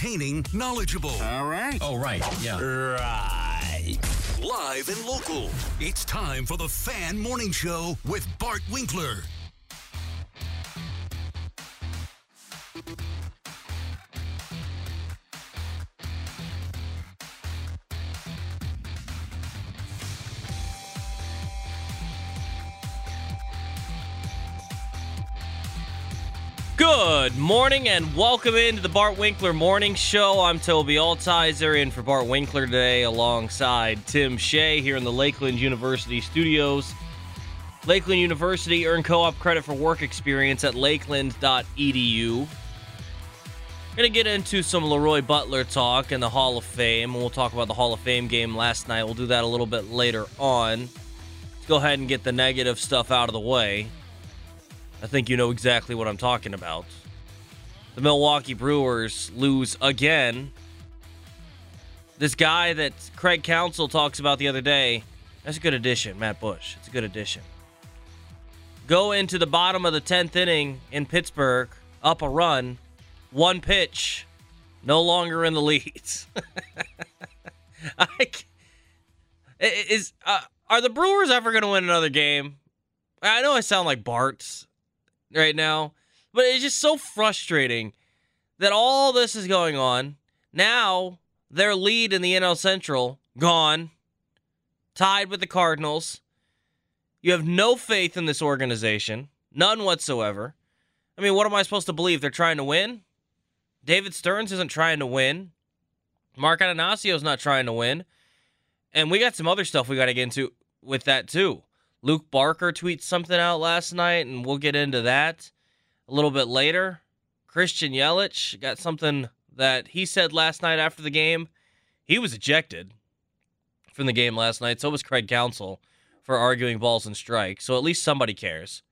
Entertaining, knowledgeable. All right. Oh, right. Yeah. Right. Live and local. It's time for the Fan Morning Show with Bart Winkler. Good morning and welcome into the Bart Winkler Morning Show. I'm Toby Altizer in for Bart Winkler today alongside Tim Shea here in the Lakeland University studios. Lakeland University earn co-op credit for work experience at lakeland.edu. Going to get into some Leroy Butler talk in the Hall of Fame, we'll talk about the Hall of Fame game last night. We'll do that a little bit later on. Let's go ahead and get the negative stuff out of the way. I think you know exactly what I'm talking about. The Milwaukee Brewers lose again. This guy that Craig Counsell talks about the other day, that's a good addition, Matt Bush. It's a good addition. Go into the bottom of the 10th inning in Pittsburgh, up a run, one pitch, no longer in the lead. I, is uh, are the Brewers ever going to win another game? I know I sound like Bart right now, but it's just so frustrating that all this is going on. Now their lead in the NL Central gone, tied with the Cardinals. You have no faith in this organization, none whatsoever. I mean, what am I supposed to believe? They're trying to win? David Stearns isn't trying to win. Mark Attanasio's not trying to win. And we got some other stuff we got to get into with that too. Luke Barker tweets something out last night, and we'll get into that a little bit later. Christian Yelich got something that he said last night after the game. He was ejected from the game last night. So was Craig Counsell for arguing balls and strikes. So at least somebody cares.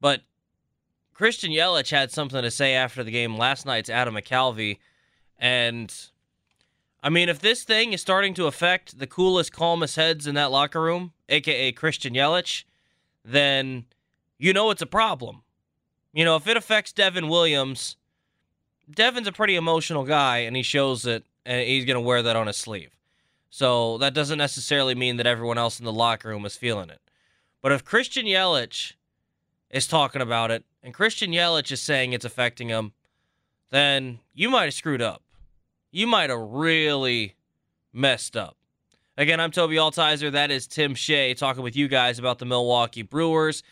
But Christian Yelich had something to say after the game last night's Adam McCalvy. And I mean, if this thing is starting to affect the coolest, calmest heads in that locker room, aka Christian Yelich, then you know it's a problem. You know, if it affects Devin Williams, Devin's a pretty emotional guy, and he shows it, and he's going to wear that on his sleeve. So that doesn't necessarily mean that everyone else in the locker room is feeling it. But if Christian Yelich is talking about it, and Christian Yelich is saying it's affecting him, then you might have screwed up. You might have really messed up. Again, I'm Toby Altizer. That is Tim Shea talking with you guys about the Milwaukee Brewers.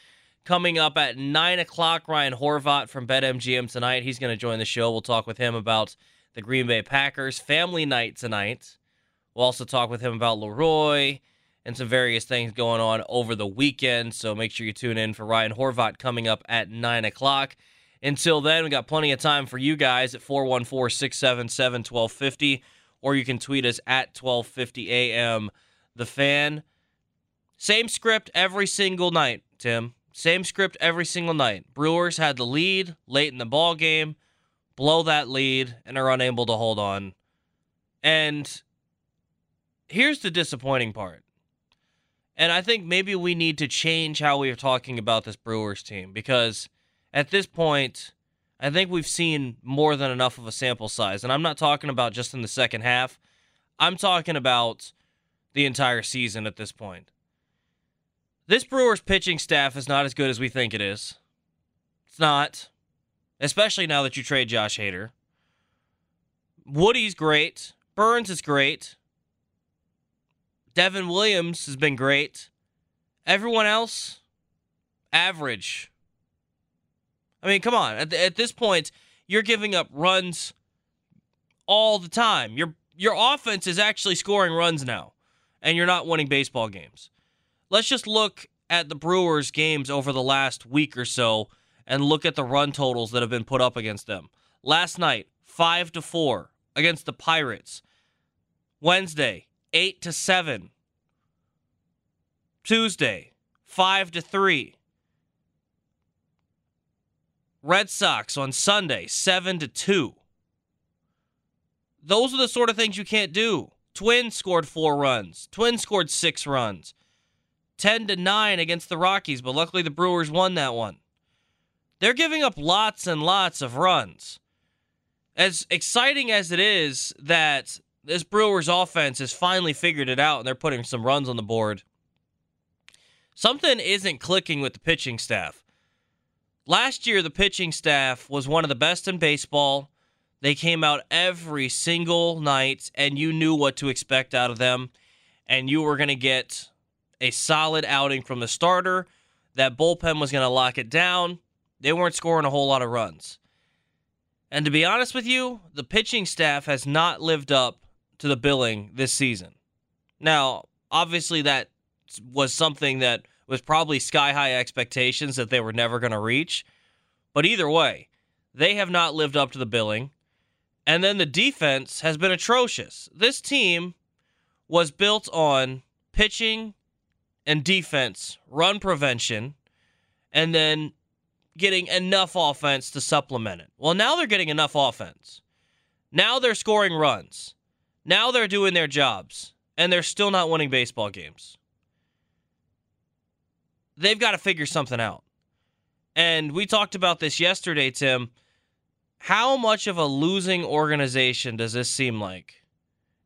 Coming up at 9 o'clock, Ryan Horvat from BetMGM tonight. He's going to join the show. We'll talk with him about the Green Bay Packers family night tonight. We'll also talk with him about Leroy and some various things going on over the weekend. So make sure you tune in for Ryan Horvat coming up at 9 o'clock. Until then, we got plenty of time for you guys at 414 677 1250, or you can tweet us at 1250 a.m. The fan. Same script every single night, Tim. Same script every single night. Brewers had the lead late in the ball game, blow that lead, and are unable to hold on. And here's the disappointing part. And I think maybe we need to change how we are talking about this Brewers team because at this point, I think we've seen more than enough of a sample size. And I'm not talking about just in the second half, I'm talking about the entire season at this point. This Brewers pitching staff is not as good as we think it is. It's not, especially now that you trade Josh Hader. Woody's great. Burnes is great. Devin Williams has been great. Everyone else, average. I mean, come on. At, at this point, you're giving up runs all the time. Your your offense is actually scoring runs now, and you're not winning baseball games. Let's just look at the Brewers games over the last week or so and look at the run totals that have been put up against them. Last night, 5 to 4 against the Pirates. Wednesday, 8 to 7. Tuesday, 5 to 3. Red Sox on Sunday, 7 to 2. Those are the sort of things you can't do. Twins scored 4 runs. Twins scored 6 runs. 10 to 9 against the Rockies, but luckily the Brewers won that one. They're giving up lots and lots of runs. As exciting as it is that this Brewers offense has finally figured it out and they're putting some runs on the board, something isn't clicking with the pitching staff. Last year, the pitching staff was one of the best in baseball. They came out every single night, and you knew what to expect out of them, and you were going to get a solid outing from the starter. That bullpen was going to lock it down. They weren't scoring a whole lot of runs. And to be honest with you, the pitching staff has not lived up to the billing this season. Now, obviously, that was something that was probably sky high expectations that they were never going to reach. But either way, they have not lived up to the billing. And then the defense has been atrocious. This team was built on pitching and defense, run prevention, and then getting enough offense to supplement it. Well, now they're getting enough offense. Now they're scoring runs. Now they're doing their jobs, and they're still not winning baseball games. They've got to figure something out. And we talked about this yesterday, Tim. How much of a losing organization does this seem like?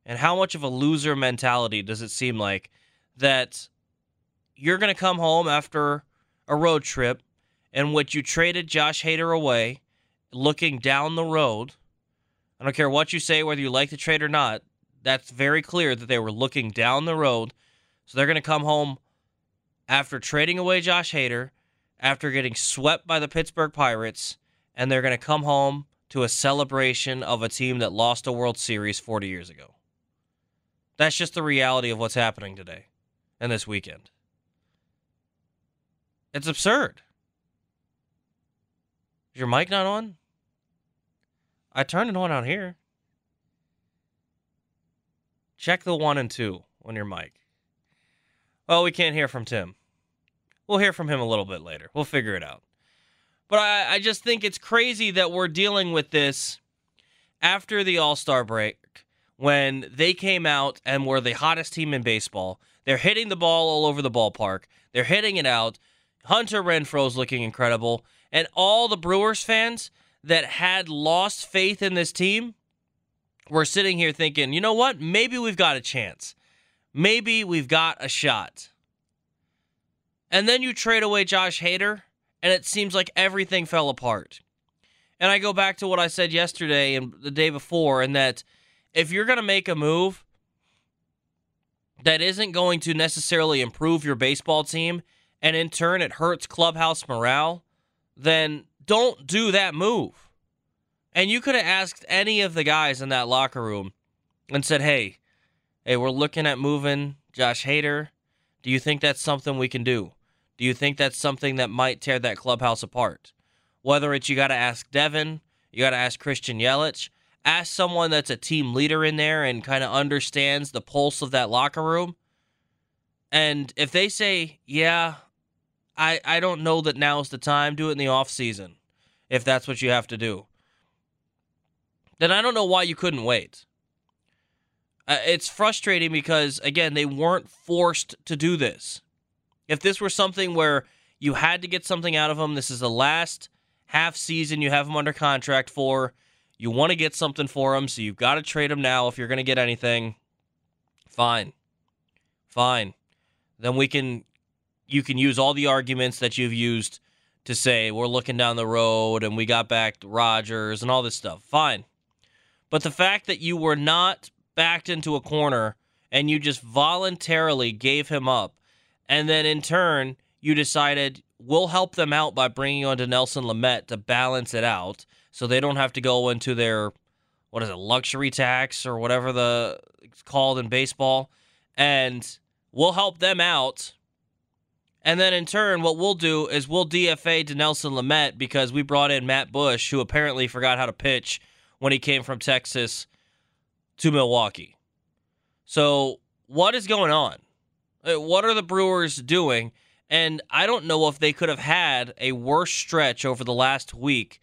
And how much of a loser mentality does it seem like that you're going to come home after a road trip in which you traded Josh Hader away, looking down the road. I don't care what you say, whether you like the trade or not. That's very clear that they were looking down the road. So they're going to come home after trading away Josh Hader, after getting swept by the Pittsburgh Pirates, and they're going to come home to a celebration of a team that lost a World Series 40 years ago. That's just the reality of what's happening today and this weekend. It's absurd. Is your mic not on? I turned it on out here. Check the one and two on your mic. Well, we can't hear from Tim. We'll hear from him a little bit later. We'll figure it out. But I, I just think it's crazy that we're dealing with this after the All Star break when they came out and were the hottest team in baseball. They're hitting the ball all over the ballpark, they're hitting it out. Hunter Renfroe's looking incredible. And all the Brewers fans that had lost faith in this team were sitting here thinking, you know what? Maybe we've got a chance. Maybe we've got a shot. And then you trade away Josh Hader, and it seems like everything fell apart. And I go back to what I said yesterday and the day before, and that if you're going to make a move that isn't going to necessarily improve your baseball team, and in turn it hurts clubhouse morale, then don't do that move. And you could have asked any of the guys in that locker room and said, hey, hey, we're looking at moving Josh Hader. Do you think that's something we can do? Do you think that's something that might tear that clubhouse apart? Whether it's you got to ask Devin, you got to ask Christian Yelich, ask someone that's a team leader in there and kind of understands the pulse of that locker room. And if they say, yeah, I, I don't know that now's the time. Do it in the off season if that's what you have to do. Then I don't know why you couldn't wait. Uh, it's frustrating because, again, they weren't forced to do this. If this were something where you had to get something out of them, this is the last half season you have them under contract for. You want to get something for them, so you've got to trade them now if you're going to get anything. Fine. Fine. Then we can you can use all the arguments that you've used to say we're looking down the road and we got back Rogers and all this stuff. Fine. But the fact that you were not backed into a corner and you just voluntarily gave him up, and then in turn, you decided we'll help them out by bringing on Dinelson Lamet to balance it out so they don't have to go into their, what is it, luxury tax or whatever the it's called in baseball. And we'll help them out. And then in turn, what we'll do is we'll DFA Dinelson Lamet because we brought in Matt Bush, who apparently forgot how to pitch when he came from Texas to Milwaukee. So, what is going on? Uh, What are the Brewers doing? And I don't know if they could have had a worse stretch over the last week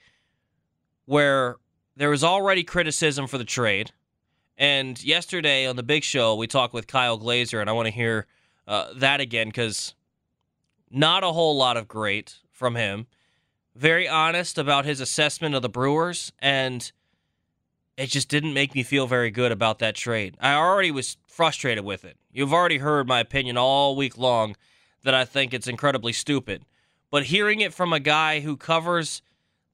where there was already criticism for the trade. And yesterday on the big show, we talked with Kyle Glaser, and I want to hear uh, that again because not a whole lot of great from him. Very honest about his assessment of the Brewers, and it just didn't make me feel very good about that trade. I already was frustrated with it. You've already heard my opinion all week long that I think it's incredibly stupid. But hearing it from a guy who covers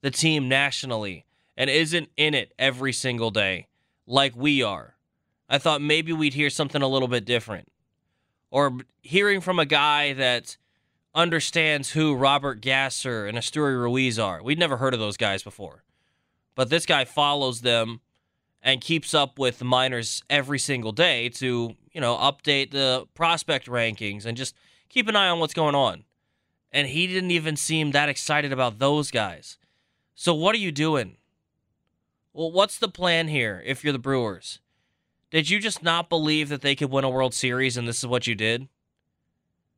the team nationally and isn't in it every single day like we are, I thought maybe we'd hear something a little bit different. Or hearing from a guy that understands who Robert Gasser and Esteury Ruiz are. We'd never heard of those guys before. But this guy follows them and keeps up with the minors every single day to, you know, update the prospect rankings and just keep an eye on what's going on. And he didn't even seem that excited about those guys. So what are you doing? Well, what's the plan here if you're the Brewers? Did you just not believe that they could win a World Series and this is what you did?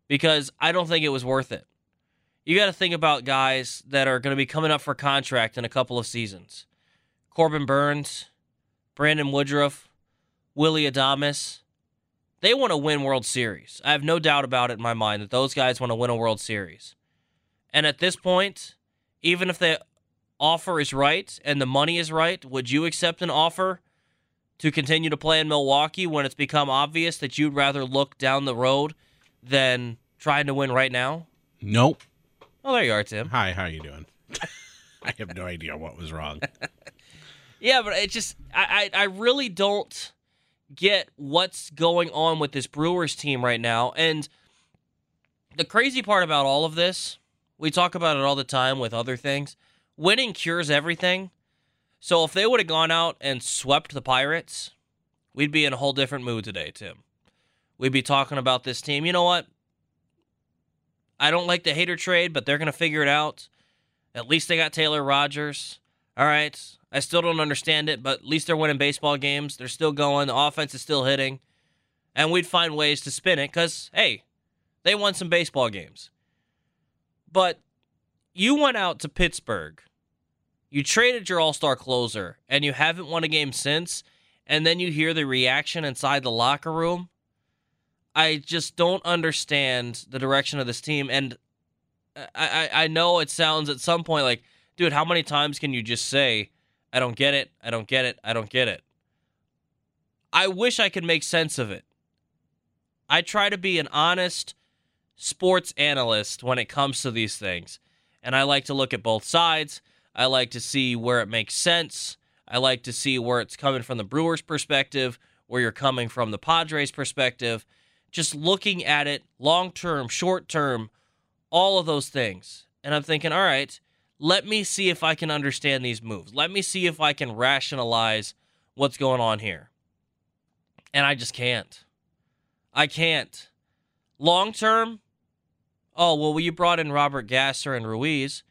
Because I don't think it was worth it. You got to think about guys that are going to be coming up for contract in a couple of seasons. Corbin Burnes, Brandon Woodruff, Willy Adames. They want to win World Series. I have no doubt about it in my mind that those guys want to win a World Series. And at this point, even if the offer is right and the money is right, would you accept an offer to continue to play in Milwaukee when it's become obvious that you'd rather look down the road than trying to win right now? Nope. Oh, there you are, Tim. Hi, how are you doing? I have no idea what was wrong. Yeah, but it just I, I I really don't get what's going on with this Brewers team right now. And the crazy part about all of this, we talk about it all the time with other things. Winning cures everything. So if they would have gone out and swept the Pirates, we'd be in a whole different mood today, Tim. We'd be talking about this team. You know what? I don't like the Hader trade, but they're going to figure it out. At least they got Taylor Rogers. All right. I still don't understand it, but at least they're winning baseball games. They're still going. The offense is still hitting. And we'd find ways to spin it because, hey, they won some baseball games. But you went out to Pittsburgh. You traded your all star closer, and you haven't won a game since. And then you hear the reaction inside the locker room. I just don't understand the direction of this team. And I, I, I know it sounds at some point like, dude, how many times can you just say, I don't get it, I don't get it, I don't get it? I wish I could make sense of it. I try to be an honest sports analyst when it comes to these things. And I like to look at both sides. I like to see where it makes sense. I like to see where it's coming from the Brewers' perspective, where you're coming from the Padres' perspective. Just looking at it long term, short term, all of those things. And I'm thinking, all right, let me see if I can understand these moves. Let me see if I can rationalize what's going on here. And I just can't. I can't. Long term, oh, well, you brought in Robert Gasser and Ruiz.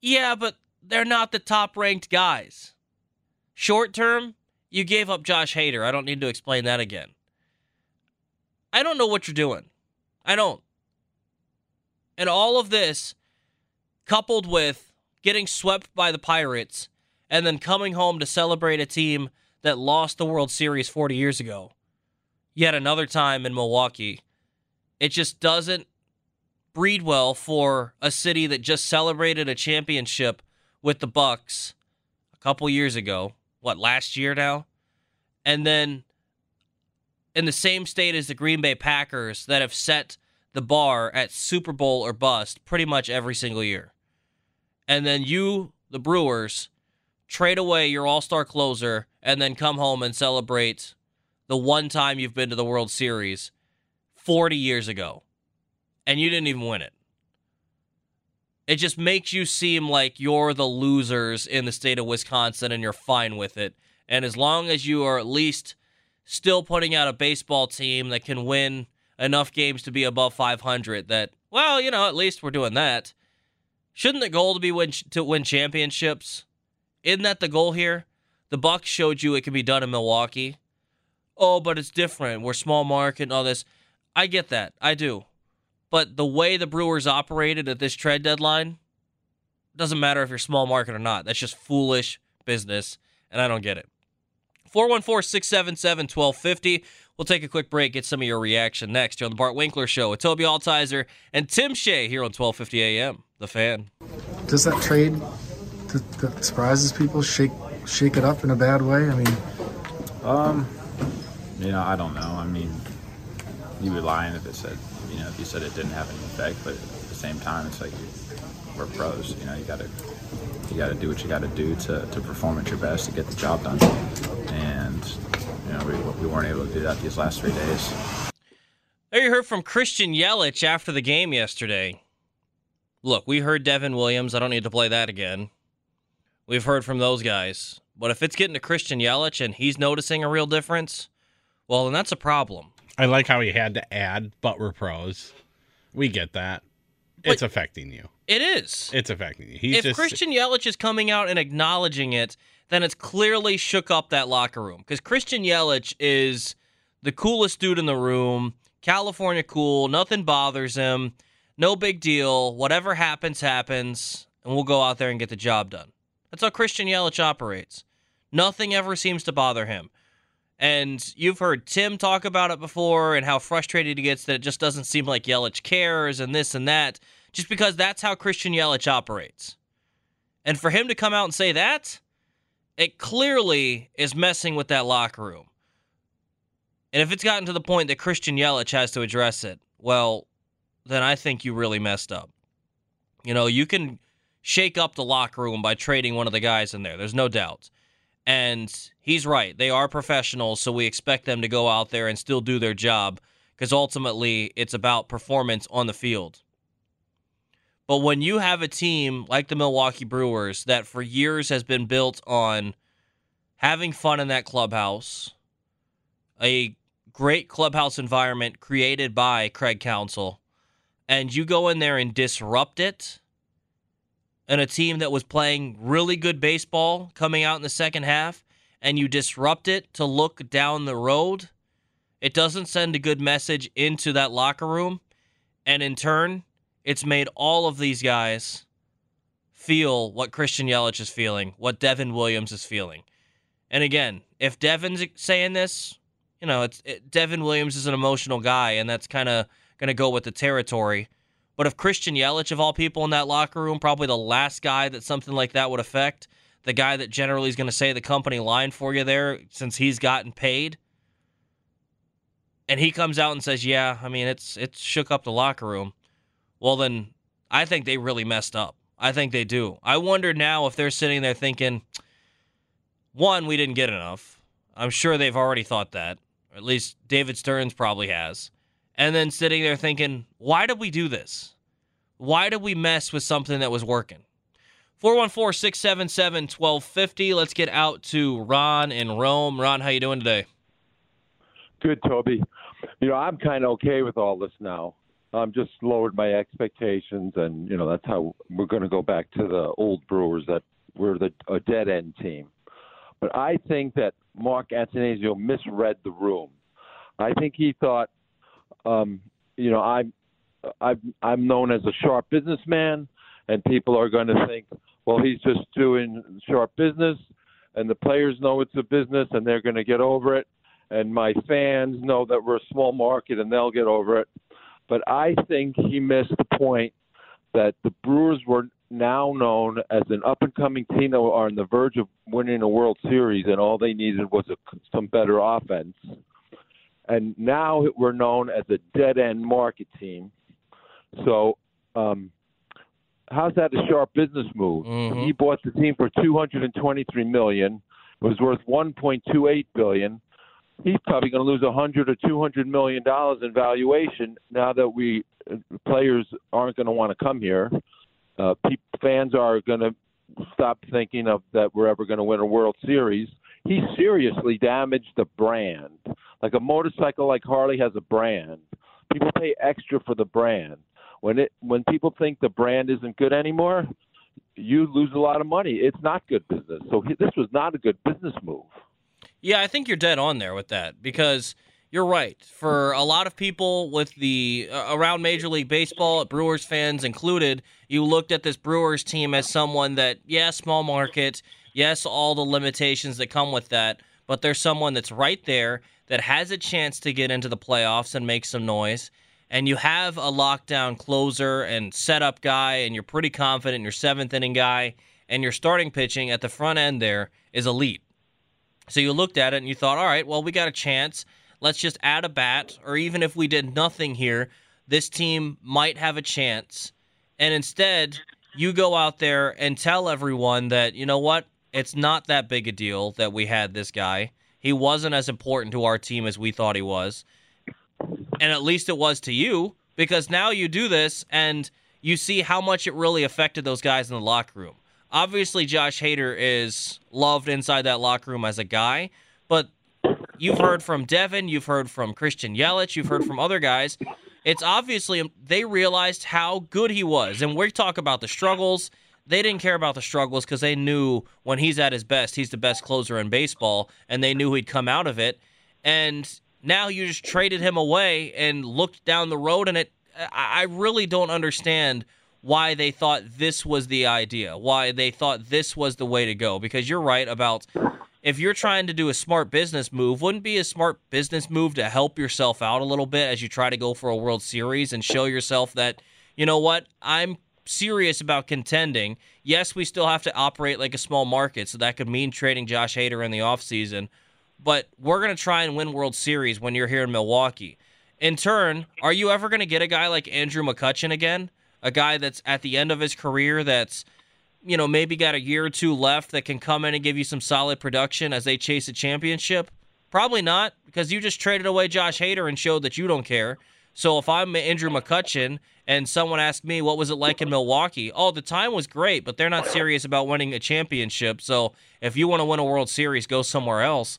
Yeah, but they're not the top ranked guys. Short term, you gave up Josh Hader. I don't need to explain that again. I don't know what you're doing. I don't. And all of this, coupled with getting swept by the Pirates and then coming home to celebrate a team that lost the World Series 40 years ago, yet another time in Milwaukee, it just doesn't breed well for a city that just celebrated a championship with the Bucks a couple years ago. What, last year now? And then in the same state as the Green Bay Packers that have set the bar at Super Bowl or bust pretty much every single year. And then you, the Brewers, trade away your all star closer, and then come home and celebrate the one time you've been to the World Series 40 years ago and you didn't even win it. It just makes you seem like you're the losers in the state of Wisconsin and you're fine with it. And as long as you are at least still putting out a baseball team that can win enough games to be above 500, that, well, you know, at least we're doing that. Shouldn't the goal to be win, to win championships? Isn't that the goal here? The Bucks showed you it can be done in Milwaukee. Oh, but it's different. We're small market and all this. I get that. I do. But the way the Brewers operated at this trade deadline doesn't matter if you're small market or not. That's just foolish business, and I don't get it. 414 677 1250. We'll take a quick break, get some of your reaction next here on the Bart Winkler Show with Toby Altizer and Tim Shea here on 1250 AM. The fan. Does that trade that, that surprises people shake shake it up in a bad way? I mean, um, yeah, I don't know. I mean, you'd be lying if it said, you know, if you said it didn't have any effect. But at the same time, it's like we're pros. You know, you gotta you gotta do what you gotta do to, to perform at your best to get the job done. And you know, we, we weren't able to do that these last three days. There you heard from Christian Yelich after the game yesterday. Look, we heard Devin Williams. I don't need to play that again. We've heard from those guys. But if it's getting to Christian Yelich and he's noticing a real difference, well, then that's a problem. I like how he had to add, but we're pros. We get that. It's affecting you. It is. It's affecting you. He's if just Christian Yelich is coming out and acknowledging it, then it's clearly shook up that locker room. Because Christian Yelich is the coolest dude in the room, California cool, nothing bothers him, no big deal. Whatever happens, happens, and we'll go out there and get the job done. That's how Christian Yelich operates. Nothing ever seems to bother him. And you've heard Tim talk about it before and how frustrated he gets that it just doesn't seem like Yelich cares and this and that, just because that's how Christian Yelich operates. And for him to come out and say that, it clearly is messing with that locker room. And if it's gotten to the point that Christian Yelich has to address it, well, then I think you really messed up. You know, you can shake up the locker room by trading one of the guys in there. There's no doubt. And he's right. They are professionals, so we expect them to go out there and still do their job because ultimately it's about performance on the field. But when you have a team like the Milwaukee Brewers that for years has been built on having fun in that clubhouse, a great clubhouse environment created by Craig Counsell, and you go in there and disrupt it, and a team that was playing really good baseball coming out in the second half, and you disrupt it to look down the road, it doesn't send a good message into that locker room. And in turn, it's made all of these guys feel what Christian Yelich is feeling, what Devin Williams is feeling. And again, if Devin's saying this, you know, it's it, Devin Williams is an emotional guy, and that's kind of going to go with the territory. But if Christian Yelich, of all people in that locker room, probably the last guy that something like that would affect, the guy that generally is going to say the company line for you there since he's gotten paid, and he comes out and says, "Yeah, I mean, it's it's shook up the locker room." Well, then I think they really messed up. I think they do. I wonder now if they're sitting there thinking, one, we didn't get enough. I'm sure they've already thought that. Or at least David Stearns probably has. And then sitting there thinking, why did we do this? Why did we mess with something that was working? 414 677 1250. Let's get out to Ron in Rome. Ron, how you doing today? Good, Toby. You know, I'm kind of okay with all this now. I'm just lowered my expectations, and you know that's how we're going to go back to the old Brewers that were the a dead end team. But I think that Mark Antonazio misread the room. I think he thought, um, you know, I'm I'm I'm known as a sharp businessman, and people are going to think, well, he's just doing sharp business, and the players know it's a business, and they're going to get over it, and my fans know that we're a small market, and they'll get over it. But I think he missed the point that the Brewers were now known as an up and coming team that are on the verge of winning a World Series, and all they needed was a, some better offense. And now we're known as a dead end market team. So um, how's that a sharp business move? Mhm. He bought the team for 223 million. It was worth 1.28 billion. He's probably going to lose a 100 or 200 million dollars in valuation now that we uh, players aren't going to want to come here. Uh, pe- fans are going to stop thinking of that we're ever going to win a World Series. He seriously damaged the brand. Like a motorcycle like Harley has a brand. People pay extra for the brand. When it when people think the brand isn't good anymore, you lose a lot of money. It's not good business. So he, this was not a good business move. Yeah, I think you're dead on there with that because you're right. For a lot of people with the uh, around Major League Baseball, Brewers fans included, you looked at this Brewers team as someone that, yeah, small market, yes, all the limitations that come with that, but there's someone that's right there that has a chance to get into the playoffs and make some noise. And you have a lockdown closer and setup guy, and you're pretty confident your seventh inning guy, and your starting pitching at the front end there is elite. So you looked at it and you thought, all right, well, we got a chance. Let's just add a bat, or even if we did nothing here, this team might have a chance. And instead, you go out there and tell everyone that, you know what, it's not that big a deal that we had this guy. He wasn't as important to our team as we thought he was. And at least it was to you, because now you do this and you see how much it really affected those guys in the locker room. Obviously, Josh Hader is loved inside that locker room as a guy, but you've heard from Devin, you've heard from Christian Yelich, you've heard from other guys. It's obviously um, they realized how good he was. And we talk about the struggles. They didn't care about the struggles because they knew when he's at his best, he's the best closer in baseball, and they knew he'd come out of it. And now you just traded him away and looked down the road, and it. I really don't understand why they thought this was the idea, why they thought this was the way to go. Because you're right about if you're trying to do a smart business move, wouldn't be a smart business move to help yourself out a little bit as you try to go for a World Series and show yourself that, you know what, I'm serious about contending. Yes, we still have to operate like a small market, so that could mean trading Josh Hader in the offseason. But we're going to try and win World Series when you're here in Milwaukee. In turn, are you ever going to get a guy like Andrew McCutchen again? A guy that's at the end of his career that's you know, maybe got a year or two left that can come in and give you some solid production as they chase a championship? Probably not, because you just traded away Josh Hader and showed that you don't care. So if I'm Andrew McCutchen and someone asked me what was it like in Milwaukee, oh, the time was great, but they're not serious about winning a championship. So if you want to win a World Series, go somewhere else.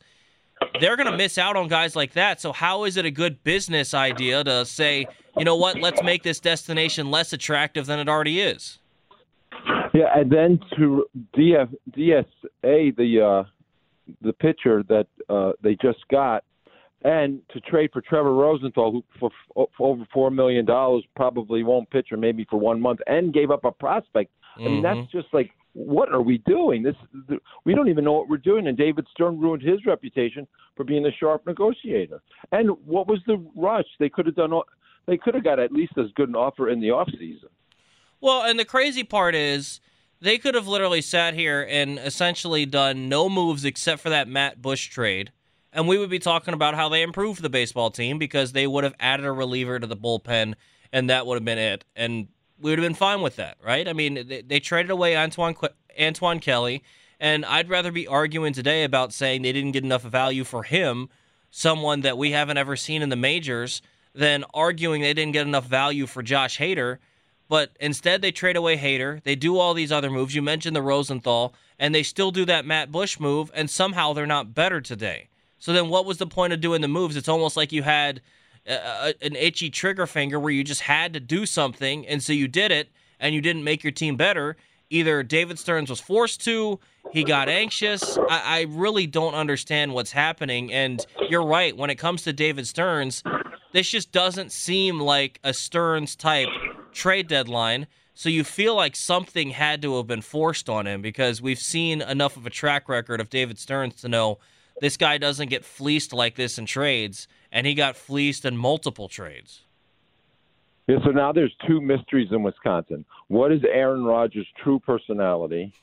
They're going to miss out on guys like that. So how is it a good business idea to say, you know what, let's make this destination less attractive than it already is? Yeah, and then to DF, DSA the uh, the pitcher that uh, they just got, and to trade for Trevor Rosenthal, who for, for over four million dollars probably won't pitch or maybe for one month, and gave up a prospect. I mean, that's just like, what are we doing? This we don't even know what we're doing. And David Stearns ruined his reputation for being a sharp negotiator. And what was the rush? They could have done. all- They could have got at least as good an offer in the off season. Well, and the crazy part is they could have literally sat here and essentially done no moves except for that Matt Bush trade. And we would be talking about how they improved the baseball team because they would have added a reliever to the bullpen and that would have been it. And we would have been fine with that, right? I mean, they, they traded away Antoine Antoine Kelly, and I'd rather be arguing today about saying they didn't get enough value for him, someone that we haven't ever seen in the majors, than arguing they didn't get enough value for Josh Hader. But instead, they trade away Hader. They do all these other moves. You mentioned the Rosenthal, and they still do that Matt Bush move, and somehow they're not better today. So then, what was the point of doing the moves? It's almost like you had a, a- an itchy trigger finger where you just had to do something, and so you did it, and you didn't make your team better. Either David Stearns was forced to, he got anxious. I, I really don't understand what's happening. And you're right, when it comes to David Stearns, this just doesn't seem like a Stearns type trade deadline. So you feel like something had to have been forced on him because we've seen enough of a track record of David Stearns to know this guy doesn't get fleeced like this in trades, and he got fleeced in multiple trades. Yeah, so now there's two mysteries in Wisconsin. What is Aaron Rodgers' true personality,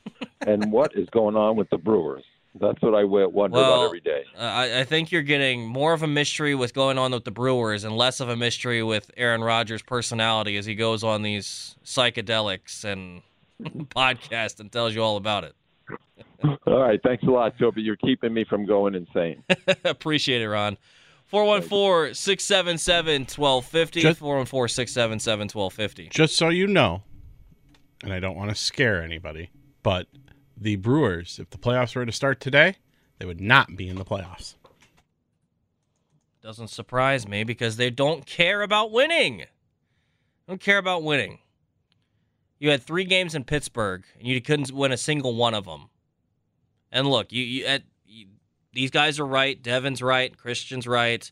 and what is going on with the Brewers? That's what I wa- wonder Well, about every day. uh, I, I think you're getting more of a mystery with going on with the Brewers and less of a mystery with Aaron Rodgers' personality as he goes on these psychedelics and podcasts and tells you all about it. All right, thanks a lot, Toby. You're keeping me from going insane. Appreciate it, Ron. 414 677 1250. Just- 414 677 1250. Just so you know, and I don't want to scare anybody, but the Brewers, if the playoffs were to start today, they would not be in the playoffs. Doesn't surprise me because they don't care about winning. Don't care about winning. You had three games in Pittsburgh and you couldn't win a single one of them. And look, you, you, at, you these guys are right. Devin's right. Christian's right.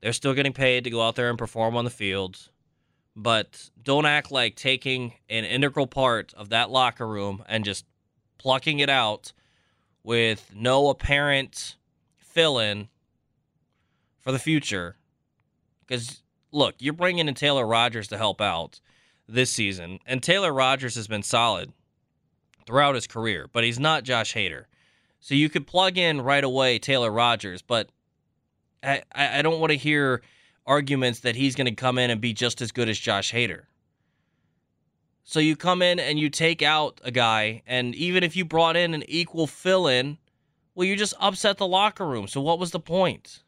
They're still getting paid to go out there and perform on the field. But don't act like taking an integral part of that locker room and just plucking it out with no apparent fill in for the future. Because, look, you're bringing in Taylor Rogers to help out this season, and Taylor Rogers has been solid throughout his career, but he's not Josh Hader. So you could plug in right away Taylor Rogers, but I, I don't want to hear arguments that he's going to come in and be just as good as Josh Hader. So you come in and you take out a guy, and even if you brought in an equal fill in, well, you just upset the locker room. So what was the point?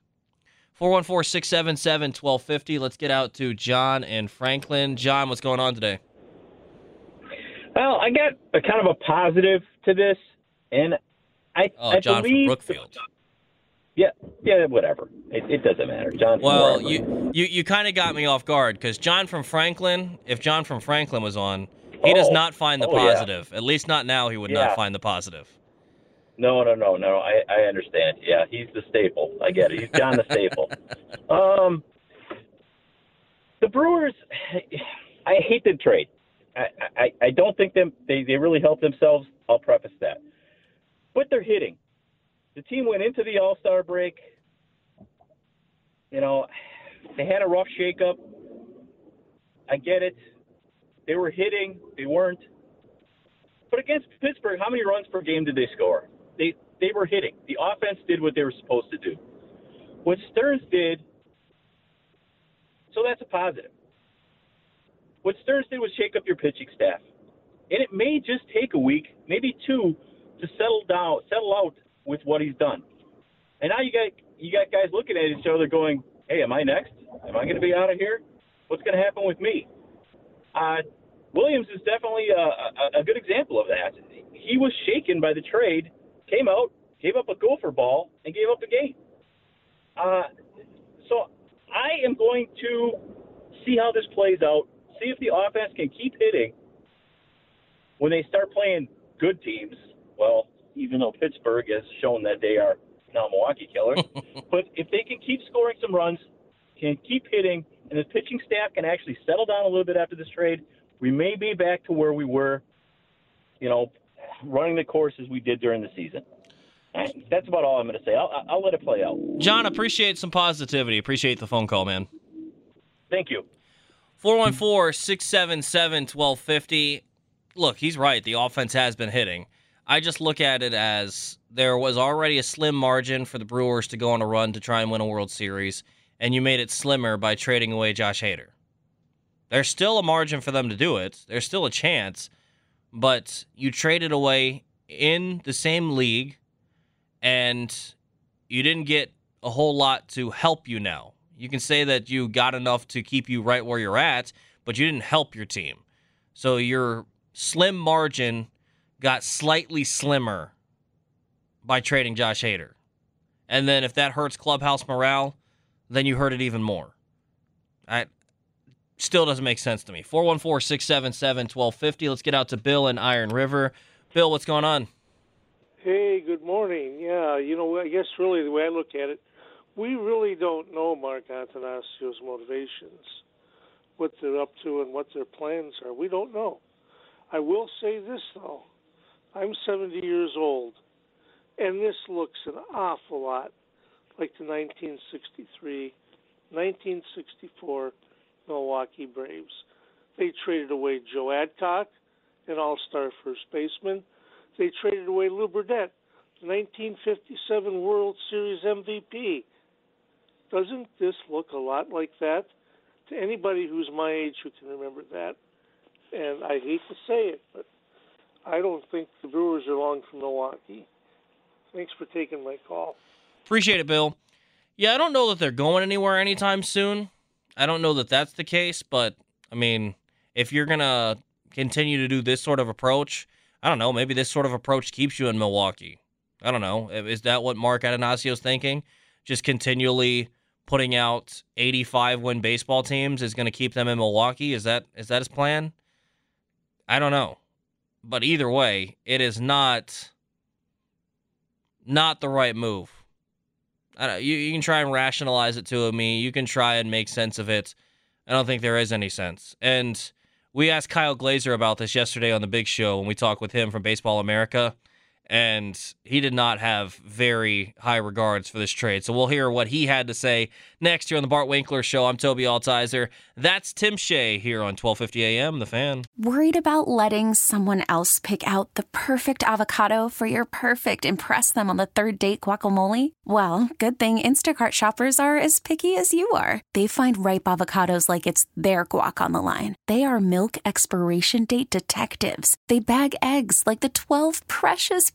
414 677 1250. Let's get out to John and Franklin. John, what's going on today? Well, I got a kind of a positive to this, and I, Oh, I John from Brookfield. Yeah, yeah, whatever. It, it doesn't matter. John. Well, you you, you kind of got me off guard because John from Franklin, if John from Franklin was on, he does Oh. not find the Oh, yeah. positive. At least not now. He would Yeah. not find the positive. No, no, no, no. I, I understand. Yeah, he's the staple. I get it. He's John the staple. Um, the Brewers, I hate the trade. I, I, I don't think them they, they really helped themselves. I'll preface that. But they're hitting. The team went into the All Star break. You know, they had a rough shakeup. I get it. They were hitting. They weren't. But against Pittsburgh, how many runs per game did they score? They they were hitting. The offense did what they were supposed to do. What Stearns did, so that's a positive. What Stearns did was shake up your pitching staff, and it may just take a week, maybe two, to settle down, settle out with what he's done. And now you got you got guys looking at each other, going, "Hey, am I next? Am I going to be out of here? What's going to happen with me?" Uh, Williams is definitely a, a, a good example of that. He was shaken by the trade, came out, gave up a gopher ball, and gave up the game. Uh, so I am going to see how this plays out, see if the offense can keep hitting when they start playing good teams. Well, even though Pittsburgh has shown that they are now Milwaukee killer. but if they can keep scoring some runs, can keep hitting, and the pitching staff can actually settle down a little bit after this trade, we may be back to where we were, you know, running the course as we did during the season. That's about all I'm going to say. I'll, I'll let it play out. John, appreciate some positivity. Appreciate the phone call, man. Thank you. 414 677 1250. Look, he's right. The offense has been hitting. I just look at it as there was already a slim margin for the Brewers to go on a run to try and win a World Series, and you made it slimmer by trading away Josh Hader. There's still a margin for them to do it. There's still a chance, but you traded away in the same league, and you didn't get a whole lot to help you now. You can say that you got enough to keep you right where you're at, but you didn't help your team. So your slim margin got slightly slimmer by trading Josh Hader. And then if that hurts clubhouse morale, then you hurt it even more. I still doesn't make sense to me. 414-677-1250. Let's get out to Bill in Iron River. Bill, what's going on? Hey, good morning. Yeah, you know, I guess really the way I look at it, we really don't know Mark Antanasio's motivations, what they're up to, and what their plans are. We don't know. I will say this, though. I'm 70 years old, and this looks an awful lot like the 1963 1964 Milwaukee Braves. They traded away Joe Adcock, an all star first baseman. They traded away Lew Burdette, 1957 World Series MVP. Doesn't this look a lot like that? To anybody who's my age who can remember that, and I hate to say it, but I don't think the Brewers are long from Milwaukee. Thanks for taking my call. Appreciate it, Bill. Yeah, I don't know that they're going anywhere anytime soon. I don't know that that's the case, but I mean, if you're going to continue to do this sort of approach, I don't know, maybe this sort of approach keeps you in Milwaukee. I don't know. Is that what Mark Attanasio's thinking? Just continually putting out 85 win baseball teams is going to keep them in Milwaukee? Is that is that his plan? I don't know. But either way, it is not not the right move. I don't, you, you can try and rationalize it to me. You can try and make sense of it. I don't think there is any sense. And we asked Kyle Glaser about this yesterday on the Big Show when we talked with him from Baseball America and he did not have very high regards for this trade. So we'll hear what he had to say next here on the Bart Winkler Show. I'm Toby Altizer. That's Tim Shea here on 1250 AM, The Fan. Worried about letting someone else pick out the perfect avocado for your perfect impress them on the third date guacamole? Well, good thing Instacart shoppers are as picky as you are. They find ripe avocados like it's their guac on the line. They are milk expiration date detectives. They bag eggs like the 12 precious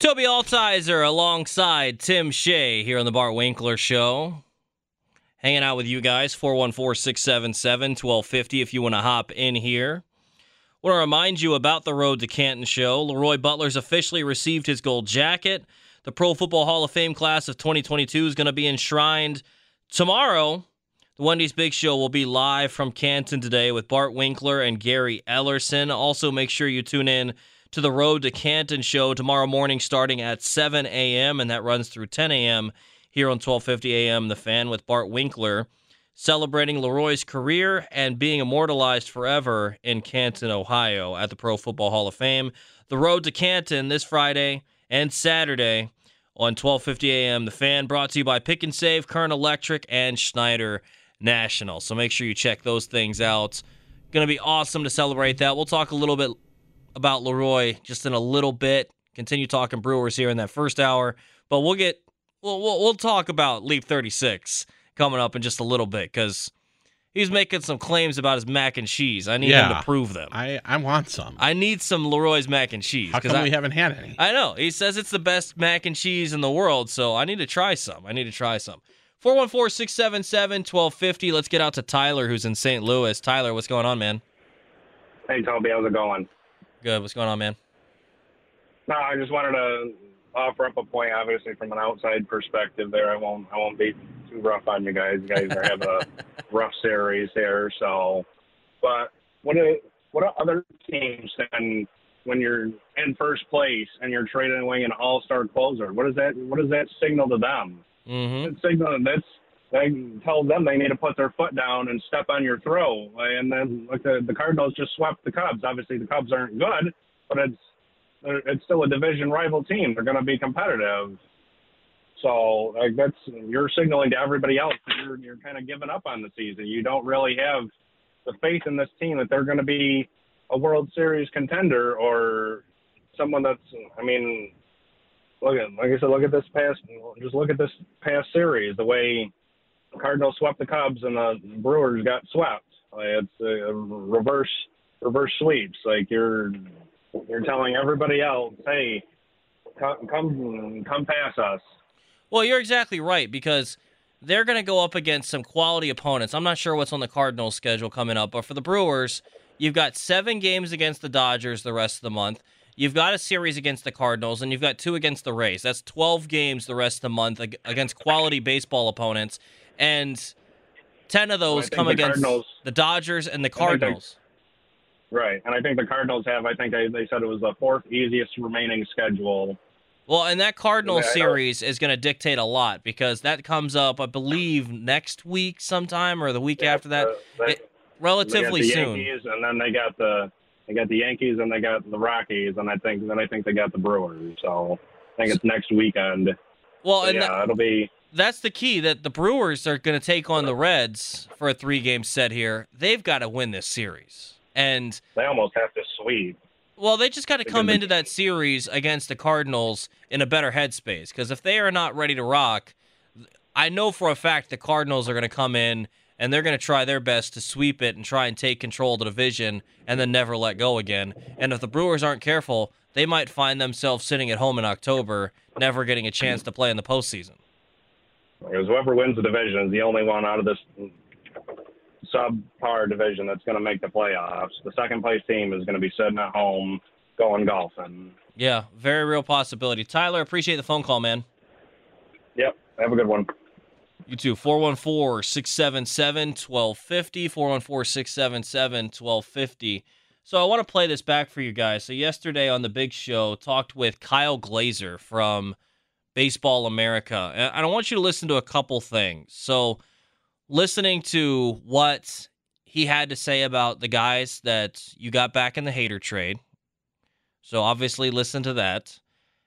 Toby Altizer alongside Tim Shea here on the Bart Winkler Show. Hanging out with you guys, 414 677 1250 if you want to hop in here. want to remind you about the Road to Canton show. Leroy Butler's officially received his gold jacket. The Pro Football Hall of Fame class of 2022 is going to be enshrined tomorrow. The Wendy's Big Show will be live from Canton today with Bart Winkler and Gary Ellerson. Also, make sure you tune in to the Road to Canton show tomorrow morning starting at 7 a.m., and that runs through 10 a.m. here on 1250 a.m. The Fan with Bart Winkler, celebrating Leroy's career and being immortalized forever in Canton, Ohio at the Pro Football Hall of Fame. The Road to Canton this Friday and Saturday on 12:50 a.m. The Fan brought to you by Pick and Save, Kern Electric, and Schneider National. So make sure you check those things out. Going to be awesome to celebrate that. We'll talk a little bit about Leroy just in a little bit. Continue talking Brewers here in that first hour, but we'll get we'll we'll, we'll talk about Leap 36 coming up in just a little bit because he's making some claims about his mac and cheese. I need him to prove them. I, I want some. I need some Leroy's mac and cheese. How 'cause come I, we haven't had any? I know. He says it's the best mac and cheese in the world, so I need to try some. I need to try some. 414 677 1250. Let's get out to Tyler, who's in St. Louis. Tyler, what's going on, man? Hey Toby, how's it going? Good. What's going on, man? No, I just wanted to offer up a point, obviously from an outside perspective. There, I won't, I won't be too rough on you guys. You guys are having a rough series here, so. But what do what do other teams than when you're in first place and you're trading away an all-star closer? What does that What does that signal to them? Mm-hmm. That signal that's that tells them they need to put their foot down and step on your throw. And then like the the Cardinals just swept the Cubs. Obviously, the Cubs aren't good, but it's it's still a division rival team. They're going to be competitive. So like that's you're signaling to everybody else you're you're kind of giving up on the season. You don't really have the faith in this team that they're going to be a World Series contender or someone that's. I mean, look at like I said, look at this past. Just look at this past series. The way Cardinals swept the Cubs and the Brewers got swept. Like, it's a reverse reverse sweeps. Like you're you're telling everybody else, hey, come come come pass us. Well, you're exactly right because they're going to go up against some quality opponents. I'm not sure what's on the Cardinals' schedule coming up, but for the Brewers, you've got seven games against the Dodgers the rest of the month. You've got a series against the Cardinals, and you've got two against the Rays. That's 12 games the rest of the month against quality baseball opponents, and 10 of those come the against Cardinals- the Dodgers and the think they- Cardinals. Right, and I think the Cardinals have. I think they, they said it was the fourth easiest remaining schedule. Well, and that Cardinals Yeah, series is going to dictate a lot because that comes up, I believe, next week sometime or the week after that. Uh, It- relatively the soon. Yankees, and then they got the they got the Yankees, and they got the Rockies, and I think then I think they got the Brewers. So I think it's next weekend. Well, So, yeah, that- it'll be that's the key that the Brewers are going to take on the Reds for a three game set here. They've got to win this series. And they almost have to sweep. well, they just got to come into that series against the Cardinals in a better headspace because if they are not ready to rock, I know for a fact the Cardinals are going to come in and they're going to try their best to sweep it and try and take control of the division and then never let go again. And if the Brewers aren't careful, they might find themselves sitting at home in October, never getting a chance to play in the postseason. Because whoever wins the division is the only one out of this subpar division that's going to make the playoffs. The second place team is going to be sitting at home going golfing. Yeah, very real possibility. Tyler, appreciate the phone call, man. Yep. Have a good one. You too. 414 677 1250. 414 677 1250. So I want to play this back for you guys. So, yesterday on the big show, talked with Kyle Glaser from Baseball America. And I want you to listen to a couple things. So, listening to what he had to say about the guys that you got back in the Hader trade. So, obviously, listen to that.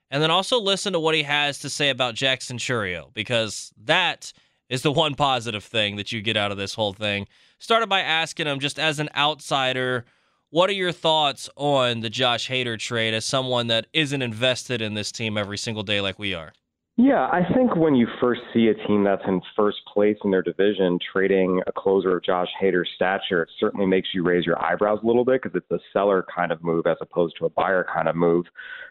And then also listen to what he has to say about Jackson Chourio, because that is the one positive thing that you get out of this whole thing. Started by asking him, just as an outsider, what are your thoughts on the Josh Hader trade as someone that isn't invested in this team every single day like we are? Yeah, I think when you first see a team that's in first place in their division trading a closer of Josh Hader's stature, it certainly makes you raise your eyebrows a little bit because it's a seller kind of move as opposed to a buyer kind of move.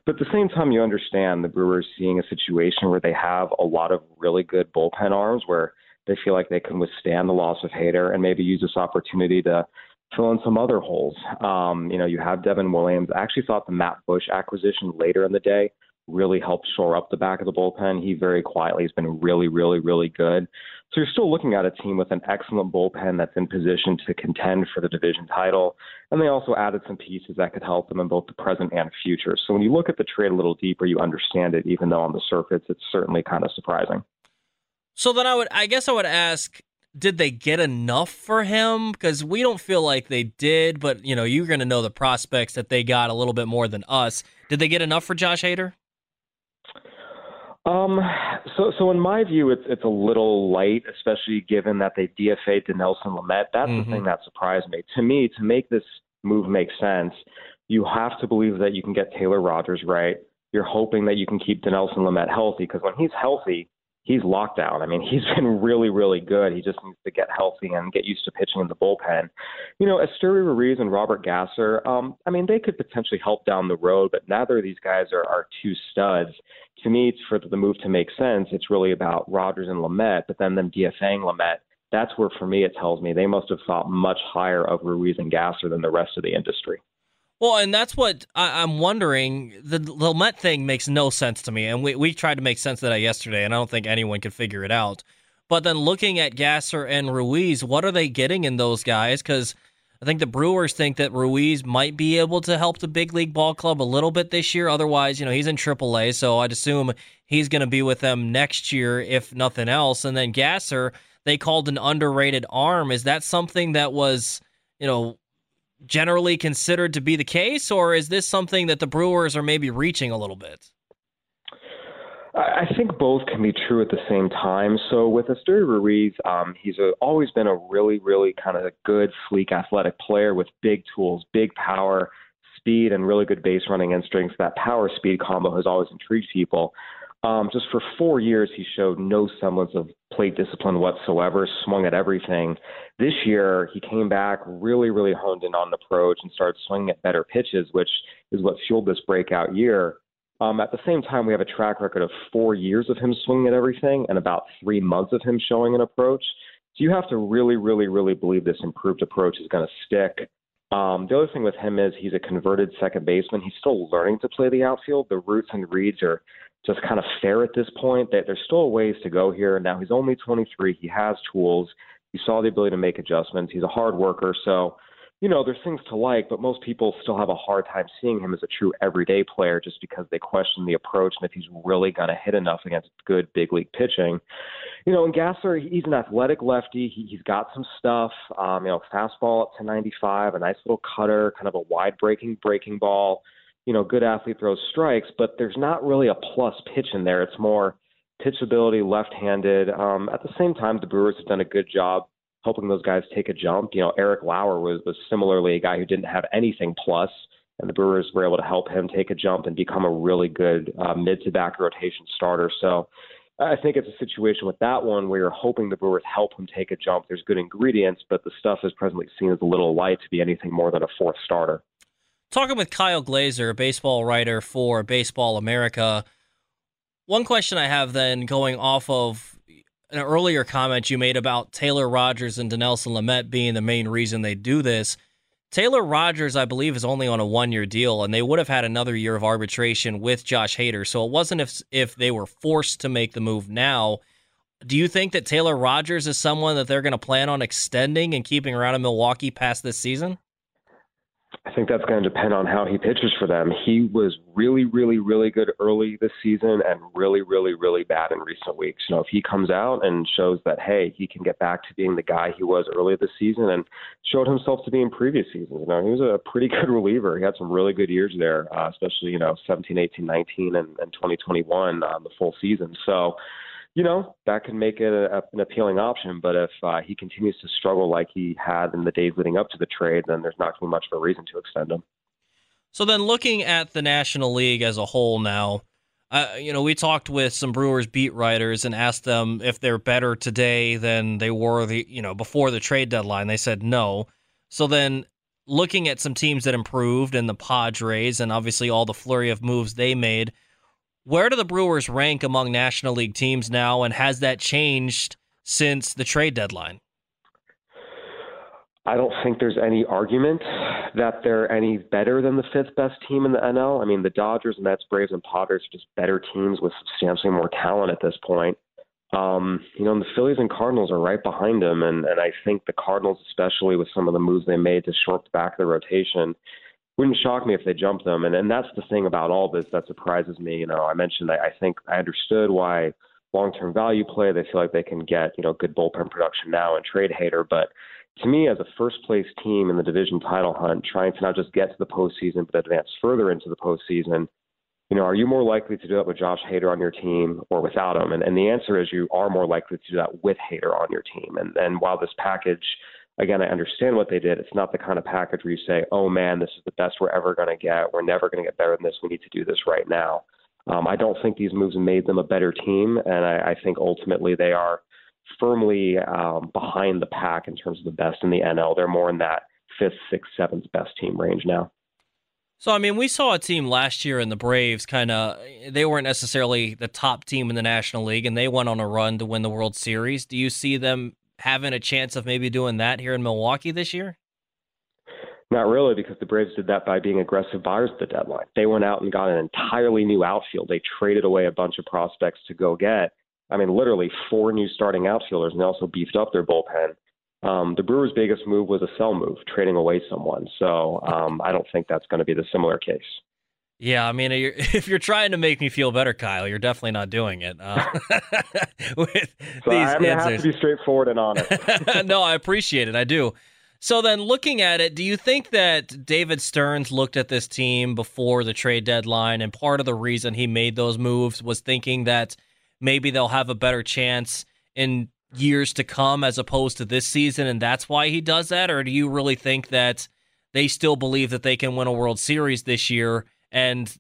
But at the same time, you understand the Brewers seeing a situation where they have a lot of really good bullpen arms where they feel like they can withstand the loss of Hader and maybe use this opportunity to fill in some other holes. Um, you know, you have Devin Williams. I actually thought the Matt Bush acquisition later in the day really helped shore up the back of the bullpen. He very quietly has been really, really, really good. So you're still looking at a team with an excellent bullpen that's in position to contend for the division title. And they also added some pieces that could help them in both the present and future. So when you look at the trade a little deeper, you understand it, even though on the surface it's certainly kind of surprising. So then I would, I guess I would ask, did they get enough for him? Because we don't feel like they did, but you know, you're going to know the prospects that they got a little bit more than us. Did they get enough for Josh Hader? Um, so, so in my view, it's it's a little light, especially given that they DFA'd Dinelson Lamet. That's Mhm. the thing that surprised me. To me, to make this move make sense, you have to believe that you can get Taylor Rogers right. You're hoping that you can keep Dinelson Lamet healthy because when he's healthy, he's locked down. I mean, he's been really, really good. He just needs to get healthy and get used to pitching in the bullpen. You know, Esteury Ruiz and Robert Gasser, um, I mean, they could potentially help down the road, but neither of these guys are, are two studs. To me, for the move to make sense. It's really about Rogers and Lamet, but then them DFAing Lamet. That's where, for me, it tells me they must have thought much higher of Ruiz and Gasser than the rest of the industry. Well, and that's what I, I'm wondering. The Lamet thing makes no sense to me, and we, we tried to make sense of that yesterday, and I don't think anyone could figure it out. But then looking at Gasser and Ruiz, what are they getting in those guys? Because I think the Brewers think that Ruiz might be able to help the big league ball club a little bit this year. Otherwise, you know, he's in AAA, so I'd assume he's going to be with them next year, if nothing else. And then Gasser, they called an underrated arm. Is that something that was, you know, generally considered to be the case, or is this something that the Brewers are maybe reaching a little bit? I think both can be true at the same time. So with Esteury Ruiz, um, he's a, always been a really, really kind of good, sleek, athletic player with big tools, big power, speed, and really good base running instincts. That power speed combo has always intrigued people. Um, just for four years, he showed no semblance of plate discipline whatsoever, swung at everything. This year, he came back really, really honed in on the approach and started swinging at better pitches, which is what fueled this breakout year. Um, at the same time, we have a track record of four years of him swinging at everything and about three months of him showing an approach. So you have to really, really, really believe this improved approach is going to stick. Um, the other thing with him is he's a converted second baseman. He's still learning to play the outfield. The routes and reads are just kind of fair at this point. That there's still ways to go here. Now he's only 23. He has tools. He saw the ability to make adjustments. He's a hard worker. So you know, there's things to like, but most people still have a hard time seeing him as a true everyday player just because they question the approach and if he's really going to hit enough against good big league pitching. You know, and Gasser, he's an athletic lefty. He, he's got some stuff. Um, you know, fastball up to 95, a nice little cutter, kind of a wide breaking breaking ball. You know, good athlete throws strikes, but there's not really a plus pitch in there. It's more pitchability, left-handed. Um, at the same time, the Brewers have done a good job helping those guys take a jump. You know, Eric Lauer was, was similarly a guy who didn't have anything plus, and the Brewers were able to help him take a jump and become a really good uh, mid to back rotation starter. So I think it's a situation with that one where you're hoping the Brewers help him take a jump. There's good ingredients, but the stuff is presently seen as a little light to be anything more than a fourth starter. Talking with Kyle Glaser, a baseball writer for Baseball America. One question I have then going off of an earlier comment you made about Taylor Rogers and Dinelson Lamet being the main reason they do this. Taylor Rogers, I believe, is only on a one-year deal, and they would have had another year of arbitration with Josh Hader. So it wasn't if if they were forced to make the move now. Do you think that Taylor Rogers is someone that they're going to plan on extending and keeping around in Milwaukee past this season? I think that's going to depend on how he pitches for them. He was really, really, really good early this season and really, really, really bad in recent weeks. You know, if he comes out and shows that, hey, he can get back to being the guy he was early this season and showed himself to be in previous seasons. You know, he was a pretty good reliever. He had some really good years there, uh, especially, you know, 17, 18, 19, and, and 2021, um, the full season. So, you know, that can make it a, an appealing option. But if uh, he continues to struggle like he had in the days leading up to the trade, then there's not going to be much of a reason to extend him. So then, looking at the National League as a whole now, uh, you know, we talked with some Brewers beat writers and asked them if they're better today than they were the you know before the trade deadline. They said no. So then, looking at some teams that improved and the Padres and obviously all the flurry of moves they made where do the Brewers rank among National League teams now, and has that changed since the trade deadline? I don't think there's any argument that they're any better than the fifth best team in the NL. I mean, the Dodgers, Mets, Braves, and Padres are just better teams with substantially more talent at this point. Um, you know, and the Phillies and Cardinals are right behind them, and, and I think the Cardinals, especially with some of the moves they made to short the back of the rotation, wouldn't shock me if they jumped them. And and that's the thing about all this that surprises me. You know, I mentioned I, I think I understood why long term value play they feel like they can get you know good bullpen production now and trade Hader, but to me, as a first place team in the division title hunt, trying to not just get to the postseason but advance further into the postseason, you know, are you more likely to do that with Josh Hader on your team or without him? And, and the answer is you are more likely to do that with Hader on your team. And and while this package again, I understand what they did. It's not the kind of package where you say, oh man, this is the best we're ever going to get. We're never going to get better than this. We need to do this right now. Um, I don't think these moves made them a better team, and I, I think ultimately they are firmly um, behind the pack in terms of the best in the NL. They're more in that fifth, sixth, seventh best team range now. So, I mean, we saw a team last year in the Braves kind of, they weren't necessarily the top team in the National League, and they went on a run to win the World Series. Do you see them having a chance of maybe doing that here in Milwaukee this year? Not really, because the Braves did that by being aggressive buyers at the deadline. They went out and got an entirely new outfield. They traded away a bunch of prospects to go get, I mean, literally four new starting outfielders, and they also beefed up their bullpen. Um, the Brewers' biggest move was a sell move, trading away someone. So um, I don't think that's going to be the similar case. Yeah, I mean, if you're trying to make me feel better, Kyle, you're definitely not doing it. Uh, with so these I, mean, I have to be straightforward and honest. no, I appreciate it. I do. So then, looking at it, do you think that David Stearns looked at this team before the trade deadline, and part of the reason he made those moves was thinking that maybe they'll have a better chance in years to come as opposed to this season, and that's why he does that? Or do you really think that they still believe that they can win a World Series this year? And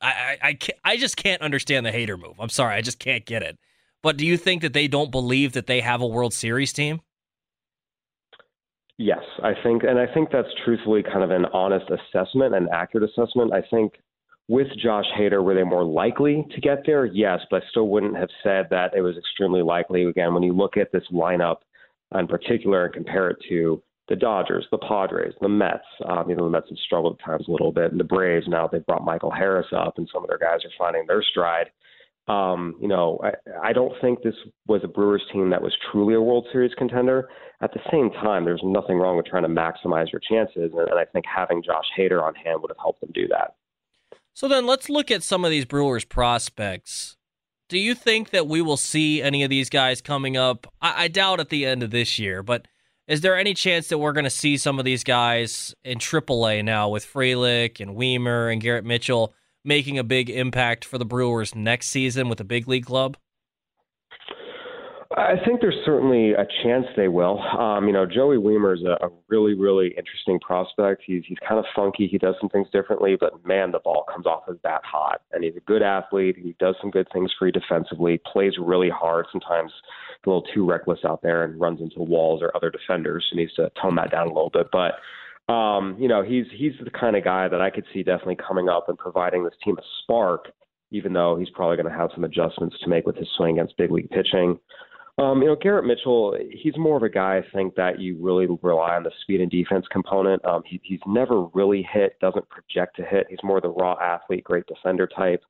I, I, I, I just can't understand the Hader move. I'm sorry, I just can't get it. But do you think that they don't believe that they have a World Series team? Yes, I think, and I think that's truthfully kind of an honest assessment, an accurate assessment. I think with Josh Hader, were they more likely to get there? Yes, but I still wouldn't have said that it was extremely likely. Again, when you look at this lineup in particular and compare it to the Dodgers, the Padres, the Mets, um, you know, the Mets have struggled at times a little bit, and the Braves now they've brought Michael Harris up, and some of their guys are finding their stride. Um, you know, I, I don't think this was a Brewers team that was truly a World Series contender. At the same time, there's nothing wrong with trying to maximize your chances, and, and I think having Josh Hader on hand would have helped them do that. So then let's look at some of these Brewers prospects. Do you think that we will see any of these guys coming up? I, I doubt at the end of this year, but is there any chance that we're going to see some of these guys in AAA now with Frelick and Wiemer and Garrett Mitchell making a big impact for the Brewers next season with a big league club? I think there's certainly a chance they will. Um, you know, Joey Wiemer is a, a really, really interesting prospect. He's he's kind of funky. He does some things differently, but man, the ball comes off his bat hot, and he's a good athlete. He does some good things for you defensively. Plays really hard. Sometimes a little too reckless out there and runs into walls or other defenders. He needs to tone that down a little bit, but um, you know, he's he's the kind of guy that I could see definitely coming up and providing this team a spark, even though he's probably going to have some adjustments to make with his swing against big league pitching. Um, you know, Garrett Mitchell, he's more of a guy I think that you really rely on the speed and defense component. Um, he, he's never really hit, doesn't project to hit. He's more the raw athlete, great defender type.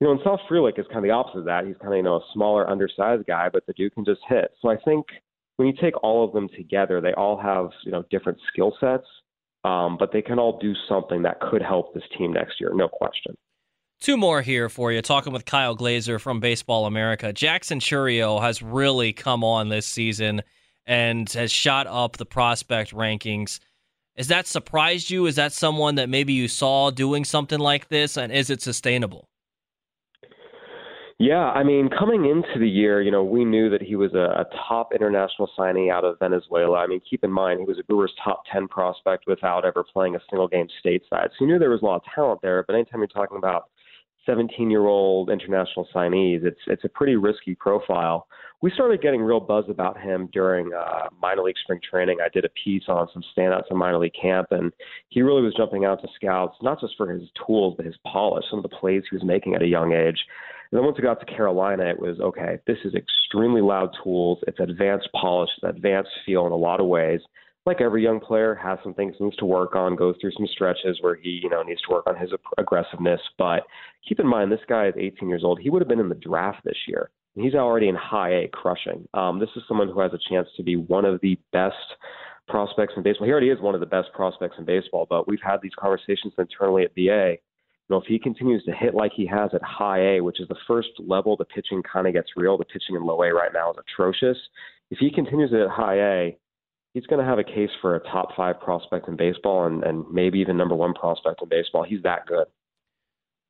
You know, and Sal Frelick is kind of the opposite of that. He's kind of, you know, a smaller, undersized guy, but the dude can just hit. So I think when you take all of them together, they all have, you know, different skill sets, um, but they can all do something that could help this team next year, no question. Two more here for you. Talking with Kyle Glaser from Baseball America. Jackson Chourio has really come on this season and has shot up the prospect rankings. Has that surprised you? Is that someone that maybe you saw doing something like this, and is it sustainable? Yeah, I mean, coming into the year, you know, we knew that he was a, a top international signee out of Venezuela. I mean, keep in mind, he was a Brewers top 10 prospect without ever playing a single game stateside. So you knew there was a lot of talent there, but anytime you're talking about 17 year old international signees, it's, it's a pretty risky profile. We started getting real buzz about him during uh, minor league spring training. I did a piece on some standouts in minor league camp, and he really was jumping out to scouts, not just for his tools, but his polish, some of the plays he was making at a young age. And then once it got to Carolina, it was okay, this is extremely loud tools. It's advanced polish, it's advanced feel in a lot of ways. Like every young player has some things needs to work on, goes through some stretches where he, you know, needs to work on his aggressiveness. But keep in mind, this guy is 18 years old. He would have been in the draft this year. He's already in high A crushing. Um, this is someone who has a chance to be one of the best prospects in baseball. He already is one of the best prospects in baseball, but we've had these conversations internally at BA know, if he continues to hit like he has at high A, which is the first level the pitching kind of gets real, the pitching in low A right now is atrocious. If he continues it at high A, he's going to have a case for a top five prospect in baseball and, and maybe even number one prospect in baseball. He's that good.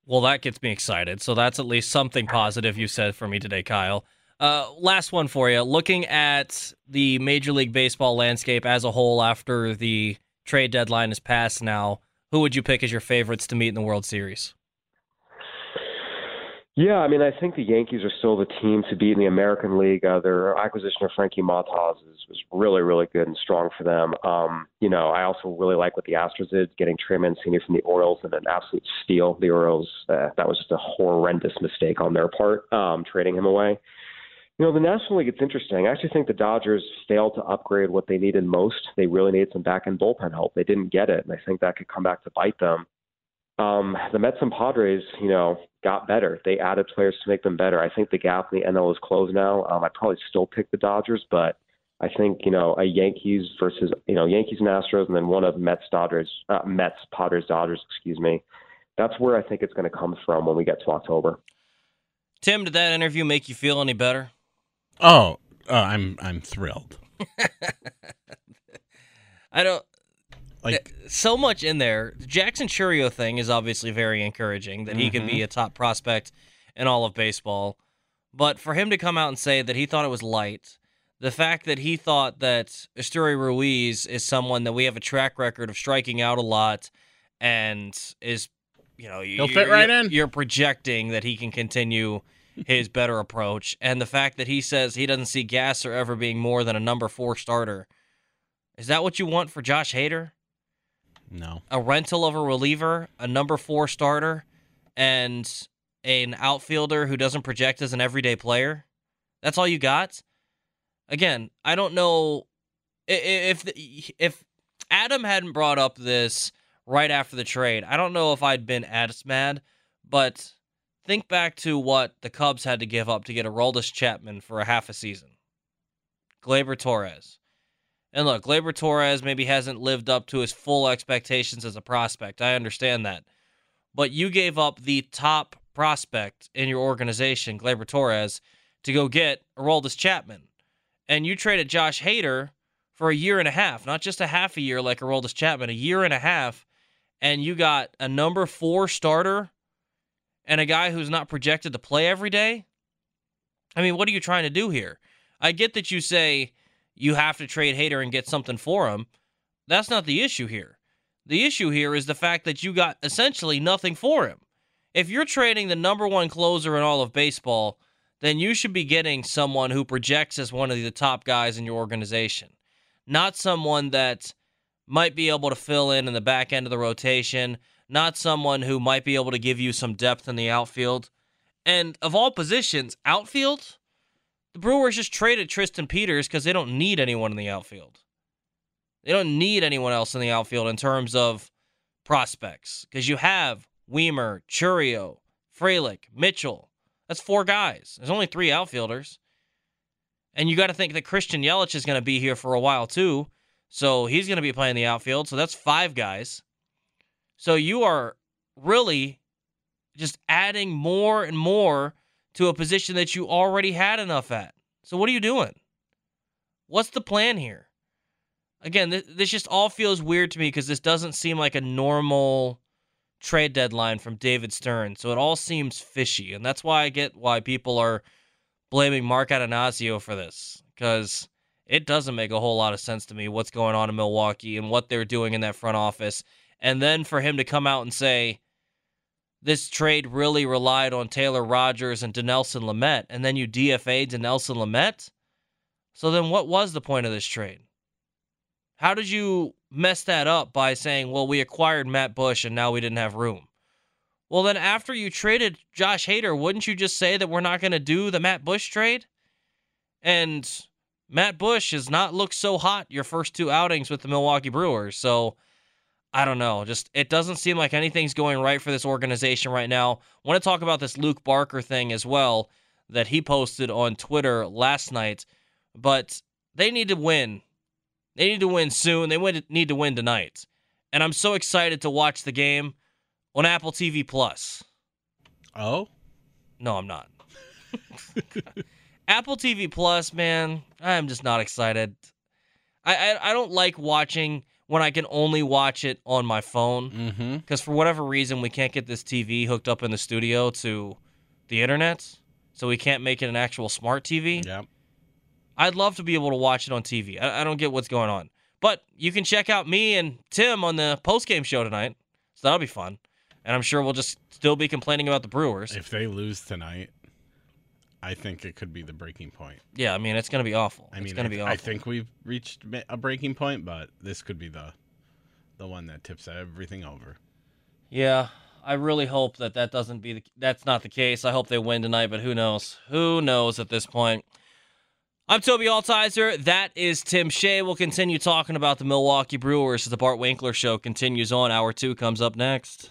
Well, that gets me excited. So that's at least something positive you said for me today, Kyle. Uh, last one for you. Looking at the Major League Baseball landscape as a whole after the trade deadline is passed now, who would you pick as your favorites to meet in the World Series? Yeah, I mean, I think the Yankees are still the team to beat in the American League. Uh, their acquisition of Frankie Montas is, was really, really good and strong for them. Um, you know, I also really like what the Astros did, getting Trey Mancini from the Orioles and an absolute steal. The Orioles, uh, that was just a horrendous mistake on their part, um, trading him away. You know, the National League, it's interesting. I actually think the Dodgers failed to upgrade what they needed most. They really needed some back end bullpen help. They didn't get it, and I think that could come back to bite them. Um, the Mets and Padres, you know, got better. They added players to make them better. I think the gap in the NL is closed now. Um, I'd probably still pick the Dodgers, but I think you know a Yankees versus you know Yankees and Astros, and then one of Mets Dodgers, uh, Mets Padres Dodgers, excuse me. That's where I think it's going to come from when we get to October. Tim, did that interview make you feel any better? Oh, uh, I'm I'm thrilled. I don't like so much in there. The Jackson Chourio thing is obviously very encouraging that he can be mm-hmm. a top prospect in all of baseball. But for him to come out and say that he thought it was light, the fact that he thought that Esteury Ruiz is someone that we have a track record of striking out a lot and is, you know, He'll fit right you're- in. You're projecting that he can continue his better approach, and the fact that he says he doesn't see Gasser ever being more than a number four starter. Is that what you want for Josh Hader? No. a rental of a reliever, a number four starter, and an outfielder who doesn't project as an everyday player. That's all you got. Again, I don't know if if Adam hadn't brought up this right after the trade. I don't know if I'd been as mad, but think back to what the Cubs had to give up to get Aroldis Chapman for a half a season. Gleyber Torres. And look, Gleyber Torres maybe hasn't lived up to his full expectations as a prospect. I understand that. But you gave up the top prospect in your organization, Gleyber Torres, to go get Aroldis Chapman. And you traded Josh Hader for a year and a half, not just a half a year like Aroldis Chapman, a year and a half. And you got a number four starter and a guy who's not projected to play every day. I mean, what are you trying to do here? I get that you say you have to trade Hader and get something for him. That's not the issue here. The issue here is the fact that you got essentially nothing for him. If you're trading the number one closer in all of baseball, then you should be getting someone who projects as one of the top guys in your organization, not someone that might be able to fill in in the back end of the rotation, not someone who might be able to give you some depth in the outfield. And of all positions, outfield, the Brewers just traded Tristan Peters because they don't need anyone in the outfield. They don't need anyone else in the outfield in terms of prospects because you have Wiemer, Chourio, Frelick, Mitchell. That's four guys. There's only three outfielders. And you got to think that Christian Yelich is going to be here for a while too. So he's going to be playing the outfield. So that's five guys. So you are really just adding more and more to a position that you already had enough at. So what are you doing? What's the plan here? Again, this, this just all feels weird to me because this doesn't seem like a normal trade deadline from David Stearns. So it all seems fishy. And that's why I get why people are blaming Mark Attanasio for this because it doesn't make a whole lot of sense to me what's going on in Milwaukee and what they're doing in that front office. And then for him to come out and say, this trade really relied on Taylor Rogers and Dinelson Lamet, and then you DFA Dinelson Lamet. So then what was the point of this trade? How did you mess that up by saying, well, we acquired Matt Bush and now we didn't have room? Well, then after you traded Josh Hader, wouldn't you just say that we're not going to do the Matt Bush trade? And Matt Bush has not looked so hot your first two outings with the Milwaukee Brewers. So I don't know. Just it doesn't seem like anything's going right for this organization right now. I want to talk about this Luke Barker thing as well that he posted on Twitter last night. But they need to win. They need to win soon. They need to win tonight. And I'm so excited to watch the game on Apple TV Plus. Oh? No, I'm not. Apple TV Plus, man, I'm just not excited. I, I I don't like watching when I can only watch it on my phone mm-hmm. because for whatever reason we can't get this TV hooked up in the studio to the internet, so we can't make it an actual smart TV. Yep. I'd love to be able to watch it on TV. I, I don't get what's going on, but you can check out me and Tim on the post game show tonight, so that'll be fun. And I'm sure we'll just still be complaining about the Brewers. If they lose tonight, I think it could be the breaking point. Yeah, I mean it's gonna be awful. I mean, it's gonna I, be I think we've reached a breaking point, but this could be the the one that tips everything over. Yeah, I really hope that that doesn't be the, that's not the case. I hope they win tonight, but who knows? Who knows at this point? I'm Toby Altizer. That is Tim Shea. We'll continue talking about the Milwaukee Brewers as the Bart Winkler show continues on. Hour two comes up next.